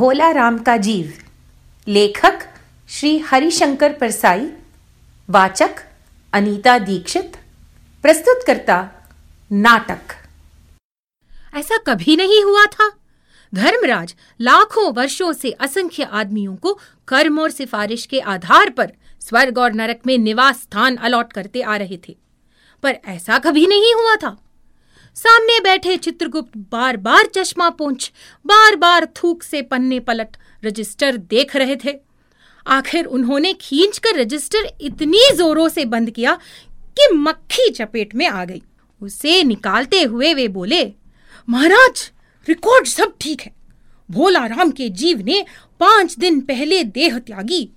भोला राम का जीव। लेखक श्री हरिशंकर परसाई, वाचक अनीता दीक्षित, प्रस्तुतकर्ता नाटक। ऐसा कभी नहीं हुआ था। धर्मराज लाखों वर्षों से असंख्य आदमियों को कर्म और सिफारिश के आधार पर स्वर्ग और नरक में निवास स्थान अलॉट करते आ रहे थे। पर ऐसा कभी नहीं हुआ था। सामने बैठे चित्रगुप्त बार बार चश्मा पूछ बार बार थूक से पन्ने पलट रजिस्टर देख रहे थे। आखिर उन्होंने खींचकर रजिस्टर इतनी जोरों से बंद किया कि मक्खी चपेट में आ गई। उसे निकालते हुए वे बोले, महाराज, रिकॉर्ड सब ठीक है। भोला राम के जीव ने पाँच दिन पहले देह त्यागी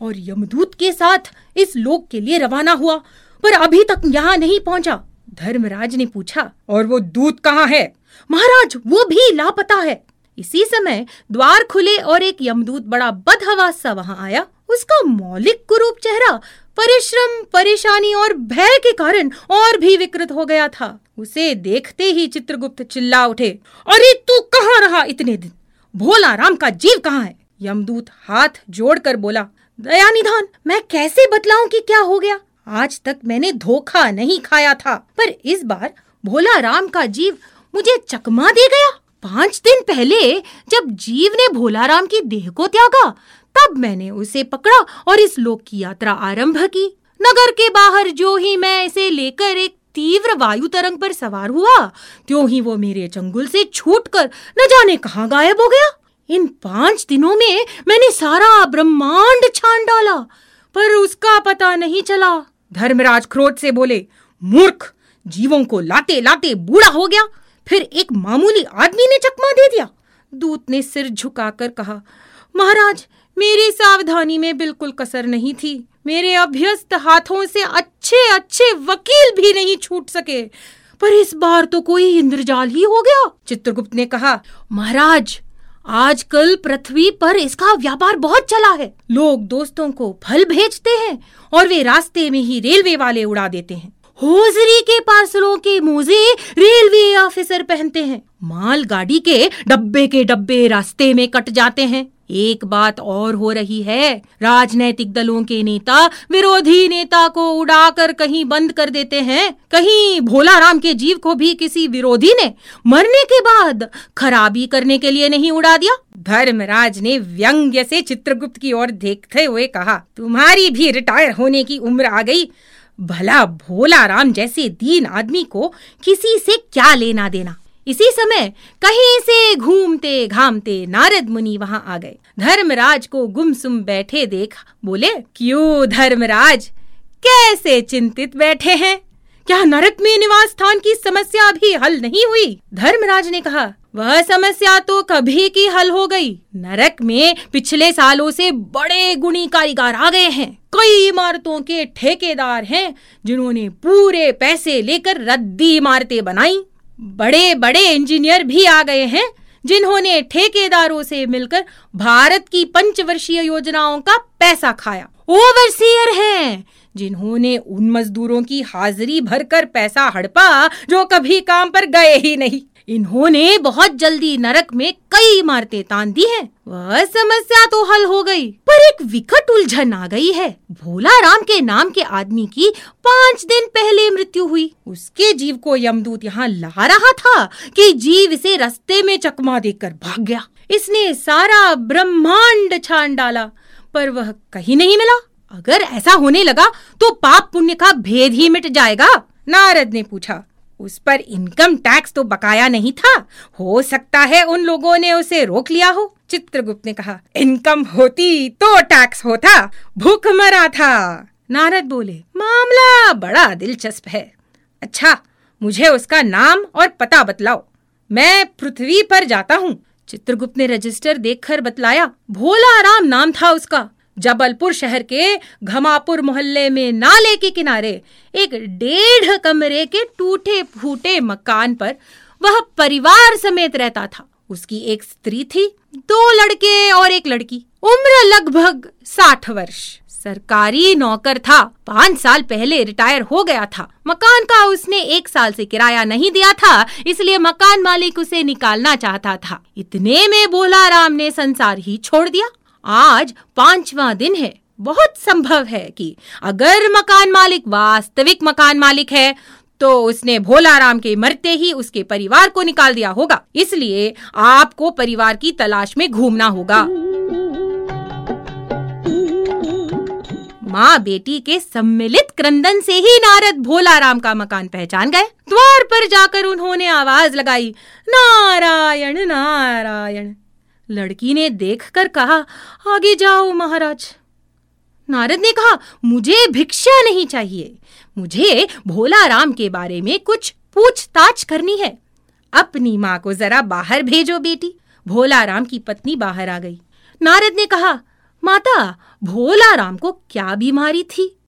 और यमदूत के साथ इस लोक के लिए रवाना हुआ, पर अभी तक यहाँ नहीं पहुँचा। धर्मराज ने पूछा, और वो दूत कहाँ है? महाराज, वो भी लापता है। इसी समय द्वार खुले और एक यमदूत बड़ा बदहवास सा वहाँ आया। उसका मौलिक कुरूप चेहरा परिश्रम, परेशानी और भय के कारण और भी विकृत हो गया था। उसे देखते ही चित्रगुप्त चिल्ला उठे, अरे, तू कहाँ रहा इतने दिन? भोला राम का जीव कहाँ है? यमदूत हाथ जोड़कर बोला दया निधान मैं कैसे बतलाऊं कि क्या हो गया? आज तक मैंने धोखा नहीं खाया था। पर इस बार भोला राम का जीव मुझे चकमा दे गया। पाँच दिन पहले जब जीव ने भोला राम की देह को त्यागा, तब मैंने उसे पकड़ा और इस लोक की यात्रा आरंभ की। नगर के बाहर जो ही मैं इसे लेकर एक तीव्र वायु तरंग पर सवार हुआ, त्यों ही वो मेरे चंगुल से छूटकर न जाने कहाँ गायब हो गया। इन पाँच दिनों में मैंने सारा ब्रह्मांड छान डाला, पर उसका पता नहीं चला धर्मराज क्रोध से बोले, मूर्ख, जीवों को लाते लाते बूढ़ा हो गया। फिर एक मामूली आदमी ने चकमा दे दिया। दूत ने सिर झुकाकर कहा, महाराज, मेरी सावधानी में बिल्कुल कसर नहीं थी। मेरे अभ्यस्त हाथों से अच्छे अच्छे वकील भी नहीं छूट सके। पर इस बार तो कोई इंद्रजाल ही हो गया। चित्रगुप्त ने कहा, महाराज आजकल पृथ्वी पर इसका व्यापार बहुत चला है। लोग दोस्तों को फल भेजते हैं और वे रास्ते में ही रेलवे वाले उड़ा देते हैं। होजरी के पार्सलों के मोजे रेलवे ऑफिसर पहनते हैं। माल गाड़ी के डब्बे के डब्बे रास्ते में कट जाते हैं। एक बात और हो रही है। राजनैतिक दलों के नेता, विरोधी नेता को उड़ाकर कहीं बंद कर देते हैं। कहीं भोला राम के जीव को भी किसी विरोधी ने मरने के बाद खराबी करने के लिए नहीं उड़ा दिया? धर्मराज ने व्यंग्य से चित्रगुप्त की ओर देखते हुए कहा, तुम्हारी भी रिटायर होने की उम्र आ गई। भला भोला राम जैसे दीन आदमी को किसी से क्या लेना देना? इसी समय कहीं से घूमते घामते नारद मुनि वहाँ आ गए। धर्मराज को गुमसुम बैठे देख। बोले, क्यों धर्मराज? कैसे चिंतित बैठे हैं? क्या नरक में निवास स्थान की समस्या अभी हल नहीं हुई? धर्मराज ने कहा, वह समस्या तो कभी की हल हो गई। नरक में पिछले सालों से बड़े गुणी कारीगर आ गए हैं। कई इमारतों के ठेकेदार हैं, जिन्होंने पूरे पैसे लेकर रद्दी इमारतें बनाई। बड़े बड़े इंजीनियर भी आ गए हैं, जिन्होंने ठेकेदारों से मिलकर भारत की पंचवर्षीय योजनाओं का पैसा खाया। ओवरसीयर हैं, जिन्होंने उन मजदूरों की हाजिरी भरकर पैसा हड़पा, जो कभी काम पर गए ही नहीं। इन्होंने बहुत जल्दी नरक में कई इमारतें तान दी हैं। वह समस्या तो हल हो गई। एक विकट उलझन आ गई है। भोला राम के नाम के आदमी की पाँच दिन पहले मृत्यु हुई। उसके जीव को यमदूत यहाँ ला रहा था कि जीव इसे रास्ते में चकमा देकर भाग गया। इसने सारा ब्रह्मांड छान डाला, पर वह कहीं नहीं मिला। अगर ऐसा होने लगा तो पाप पुण्य का भेद ही मिट जाएगा, नारद ने पूछा। उस पर इनकम टैक्स तो बकाया नहीं था। हो सकता है उन लोगों ने उसे रोक लिया हो, चित्रगुप्त ने कहा। इनकम होती तो टैक्स होता। भूख मरा था। नारद बोले, मामला बड़ा दिलचस्प है। अच्छा मुझे उसका नाम और पता बतलाओ। मैं पृथ्वी पर जाता हूँ। चित्रगुप्त ने रजिस्टर देखकर बतलाया, भोला राम नाम था उसका। जबलपुर शहर के घमापुर मोहल्ले में नाले के किनारे एक डेढ़ कमरे के टूटे फूटे मकान पर वह परिवार समेत रहता था। उसकी एक स्त्री थी, दो लड़के और एक लड़की। उम्र लगभग साठ वर्ष। सरकारी नौकर था। पाँच साल पहले रिटायर हो गया था। मकान का उसने एक साल से किराया नहीं दिया था, इसलिए मकान मालिक उसे निकालना चाहता था। इतने में बोला राम ने संसार ही छोड़ दिया। आज पांचवा दिन है। बहुत संभव है कि अगर मकान मालिक वास्तविक मकान मालिक है तो उसने भोला राम के मरते ही उसके परिवार को निकाल दिया होगा। इसलिए आपको परिवार की तलाश में घूमना होगा। माँ बेटी के सम्मिलित क्रंदन से ही नारद भोला राम का मकान पहचान गए। द्वार पर जाकर उन्होंने आवाज़ लगाई, नारायण नारायण। लड़की ने देखकर कहा, आगे जाओ महाराज। नारद ने कहा, मुझे भिक्षा नहीं चाहिए। मुझे भोला राम के बारे में कुछ पूछताछ करनी है। अपनी माँ को जरा बाहर भेजो बेटी। भोला राम की पत्नी बाहर आ गई। नारद ने कहा, माता भोला राम को क्या बीमारी थी?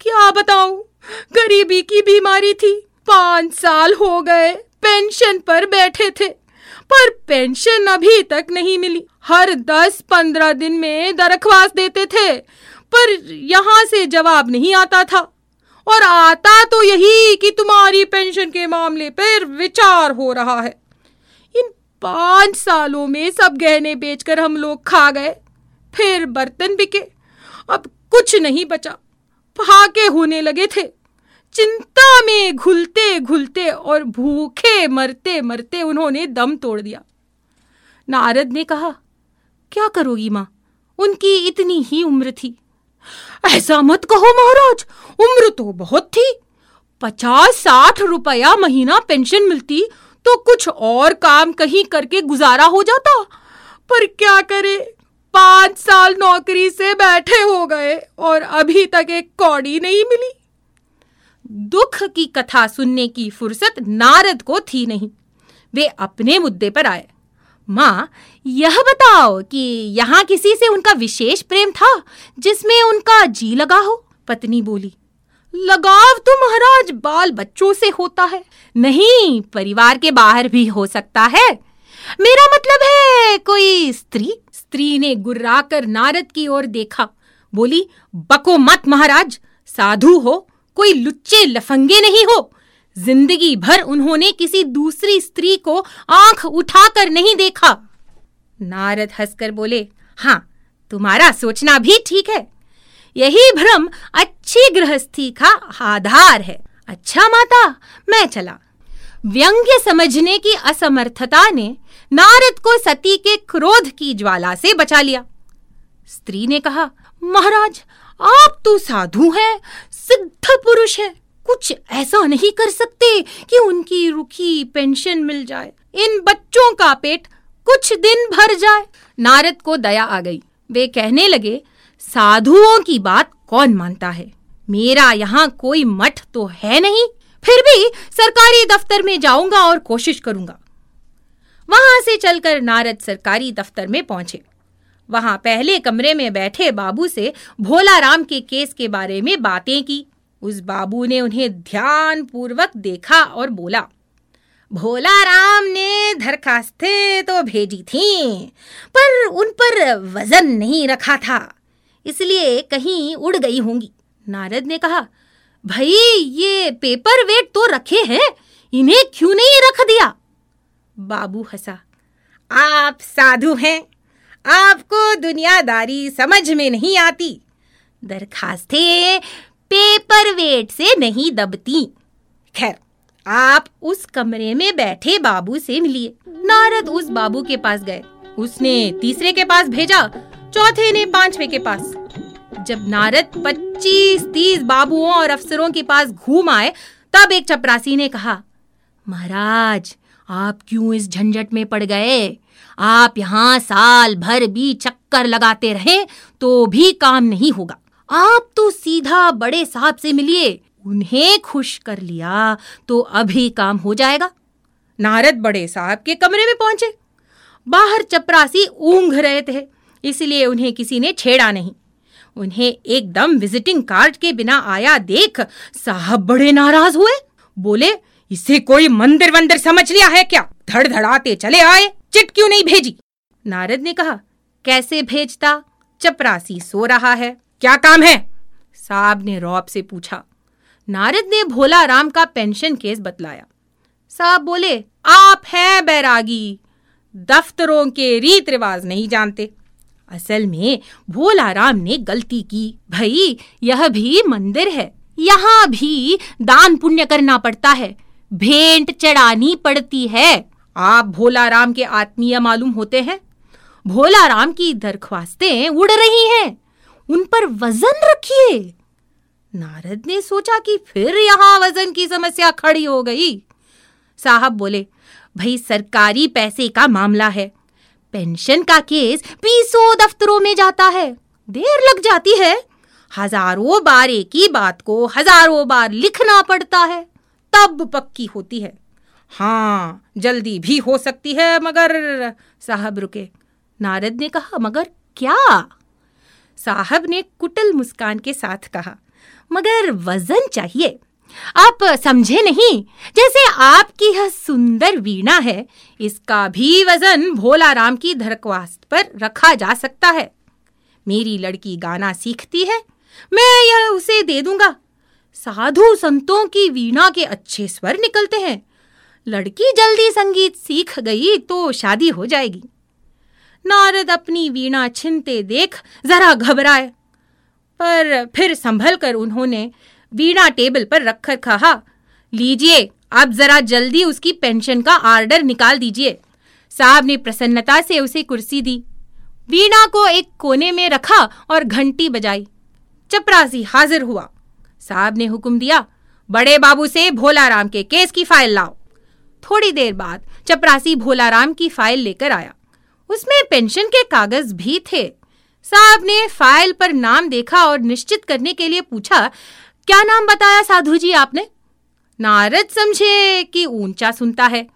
क्या बताऊँ? गरीबी की बीमारी थी। पाँच साल हो गए पेंशन पर बैठे थे। पर पेंशन अभी तक नहीं मिली। हर दस पंद्रह दिन में दरख्वास्त देते थे, पर यहाँ से जवाब नहीं आता था। और आता तो यही कि तुम्हारी पेंशन के मामले पर विचार हो रहा है। इन पाँच सालों में सब गहने बेचकर हम लोग खा गए, फिर बर्तन बिके। अब कुछ नहीं बचा। फाके होने लगे थे। चिंता में घुलते घुलते और भूखे मरते मरते उन्होंने दम तोड़ दिया। नारद ने कहा, क्या करोगी माँ? उनकी इतनी ही उम्र थी। ऐसा मत कहो महाराज, उम्र तो बहुत थी। पचास साठ रुपया महीना पेंशन मिलती तो कुछ और काम कहीं करके गुजारा हो जाता। पर क्या करे? पाँच साल नौकरी से बैठे हो गए और अभी तक एक कौड़ी नहीं मिली। दुख की कथा सुनने की फुर्सत नारद को थी नहीं। वे अपने मुद्दे पर आए। माँ, यह बताओ कि यहाँ किसी से उनका विशेष प्रेम था, जिसमें उनका जी लगा हो? पत्नी बोली, लगाव तो महाराज बाल बच्चों से होता है। नहीं, परिवार के बाहर भी हो सकता है। मेरा मतलब है, कोई स्त्री? स्त्री ने गुर्राकर नारद की ओर देखा। बोली, बको मत महाराज, साधु हो। कोई लुच्चे लफंगे नहीं हो। ज़िंदगी भर उन्होंने किसी दूसरी स्त्री को आँख उठाकर नहीं देखा। नारद हंसकर बोले हाँ तुम्हारा सोचना भी ठीक है। यही भ्रम अच्छी गृहस्थी का आधार है। अच्छा माता, मैं चला। व्यंग्य समझने की असमर्थता ने नारद को सती के क्रोध की ज्वाला से बचा लिया। स्त्री ने कहा, महाराज, आप तो साधु हैं सिद्ध पुरुष है। कुछ ऐसा नहीं कर सकते कि उनकी रुखी पेंशन मिल जाए। इन बच्चों का पेट कुछ दिन भर जाए। नारद को दया आ गई। वे कहने लगे, साधुओं की बात कौन मानता है? मेरा यहाँ कोई मठ तो है नहीं। फिर भी सरकारी दफ्तर में जाऊँगा और कोशिश करूँगा। वहाँ से चलकर नारद सरकारी दफ्तर में पहुँचे। वहाँ पहले कमरे में बैठे बाबू से भोला राम के केस के बारे में बातें की। उस बाबू ने उन्हें ध्यान पूर्वक देखा और बोला भोला राम ने दरखास्तें तो भेजी थी, पर उन पर वज़न नहीं रखा था, इसलिए कहीं उड़ गई होंगी। नारद ने कहा, भाई, ये पेपर वेट तो रखे हैं, इन्हें क्यों नहीं रख दिया? बाबू हंसा, आप साधु हैं आपको दुनियादारी समझ में नहीं आती। दरखास्तें पेपर वेट से नहीं दबती। खैर, आप उस कमरे में बैठे बाबू से मिलिए। नारद उस बाबू के पास गए। उसने तीसरे के पास भेजा, चौथे ने पांचवे के पास। जब नारद पच्चीस तीस बाबुओं और अफसरों के पास घूम आए, तब एक चपरासी ने कहा, महाराज, आप क्यों इस झंझट में पड़ गए? आप यहाँ साल भर भी चक्कर लगाते रहे तो भी काम नहीं होगा। आप तो सीधा बड़े साहब से मिलिए, उन्हें खुश कर लिया तो अभी काम हो जाएगा। नारद बड़े साहब के कमरे में पहुँचे। बाहर चपरासी ऊंघ रहे थे, इसलिए उन्हें किसी ने छेड़ा नहीं। उन्हें एकदम विजिटिंग कार्ड के बिना आया देख साहब बड़े नाराज़ हुए। बोले, इसे कोई मंदिर वंदिर समझ लिया है क्या? धड़धड़ाते चले आए। चिट क्यों नहीं भेजी? नारद ने कहा, कैसे भेजता? चपरासी सो रहा है। क्या काम है? साहब ने रौब से पूछा। नारद ने भोला राम का पेंशन केस बतलाया। साहब बोले, आप हैं बैरागी। दफ्तरों के रीत रिवाज नहीं जानते। असल में भोला राम ने गलती की। भाई, यह भी मंदिर है। यहाँ भी दान पुण्य करना पड़ता है। भेंट चढ़ानी पड़ती है। आप भोला राम के आत्मीय मालूम होते हैं? भोला राम की दरख्वास्तें उड़ रही हैं। उन पर वज़न रखिए। नारद ने सोचा कि फिर यहाँ वज़न की समस्या खड़ी हो गई। साहब बोले, भाई, सरकारी पैसे का मामला है। पेंशन का केस बीसों दफ्तरों में जाता है। देर लग जाती है। हज़ारों बार एक ही बात को हज़ारों बार लिखना पड़ता है। तब पक्की होती है। हाँ जल्दी भी हो सकती है, मगर, साहब रुके। नारद ने कहा, मगर क्या? साहब ने कुटल मुस्कान के साथ कहा, मगर वज़न चाहिए। आप समझे नहीं, जैसे आपकी यह सुंदर वीणा है, इसका भी वज़न भोला राम की दरख्वास्त पर रखा जा सकता है। मेरी लड़की गाना सीखती है, मैं यह उसे दे दूँगा। साधु संतों की वीणा के अच्छे स्वर निकलते हैं लड़की जल्दी संगीत सीख गई तो शादी हो जाएगी। नारद अपनी वीणा छिनते देख जरा घबराए, पर फिर संभल कर उन्होंने वीणा टेबल पर रखकर कहा, लीजिए अब जरा जल्दी उसकी पेंशन का आर्डर निकाल दीजिए। साहब ने प्रसन्नता से उसे कुर्सी दी। वीणा को एक कोने में रखा और घंटी बजाई। चपरासी हाजिर हुआ। साहब ने हुक्म दिया, बड़े बाबू से भोलाराम के केस की फ़ाइल लाओ। थोड़ी देर बाद चपरासी भोलाराम की फ़ाइल लेकर आया। उसमें पेंशन के कागज़ भी थे। साहब ने फ़ाइल पर नाम देखा और निश्चित करने के लिए पूछा, क्या नाम बताया साधु जी आपने? नारद समझे कि ऊँचा सुनता है,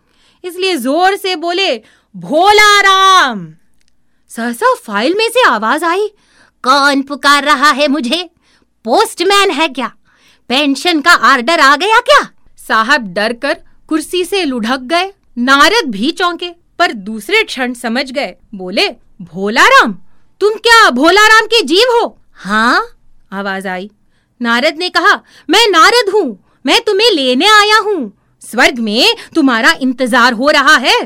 इसलिए ज़ोर से बोले भोला राम सहसा फ़ाइल में से आवाज़ आई, कौन पुकार रहा है मुझे, पोस्टमैन है क्या? पेंशन का आर्डर आ गया क्या? साहब डर कर कुर्सी से लुढ़क गए, नारद भी चौंके, पर दूसरे क्षण समझ गए, बोले भोला राम तुम क्या भोला राम के जीव हो? हाँ आवाज़ आई। नारद ने कहा, मैं नारद हूँ, मैं तुम्हें लेने आया हूँ। स्वर्ग में तुम्हारा इंतज़ार हो रहा है।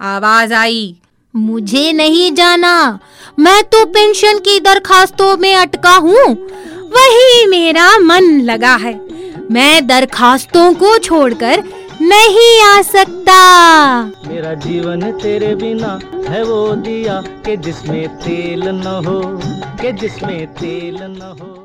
आवाज़ आई, मुझे नहीं जाना, मैं तो पेंशन की दरखास्तों में अटका हूँ, वही मेरा मन लगा है। मैं दरखास्तों को छोड़कर नहीं आ सकता मेरा जीवन तेरे बिना है वो दिया, के जिसमें तेल न हो, के जिसमें तेल न हो.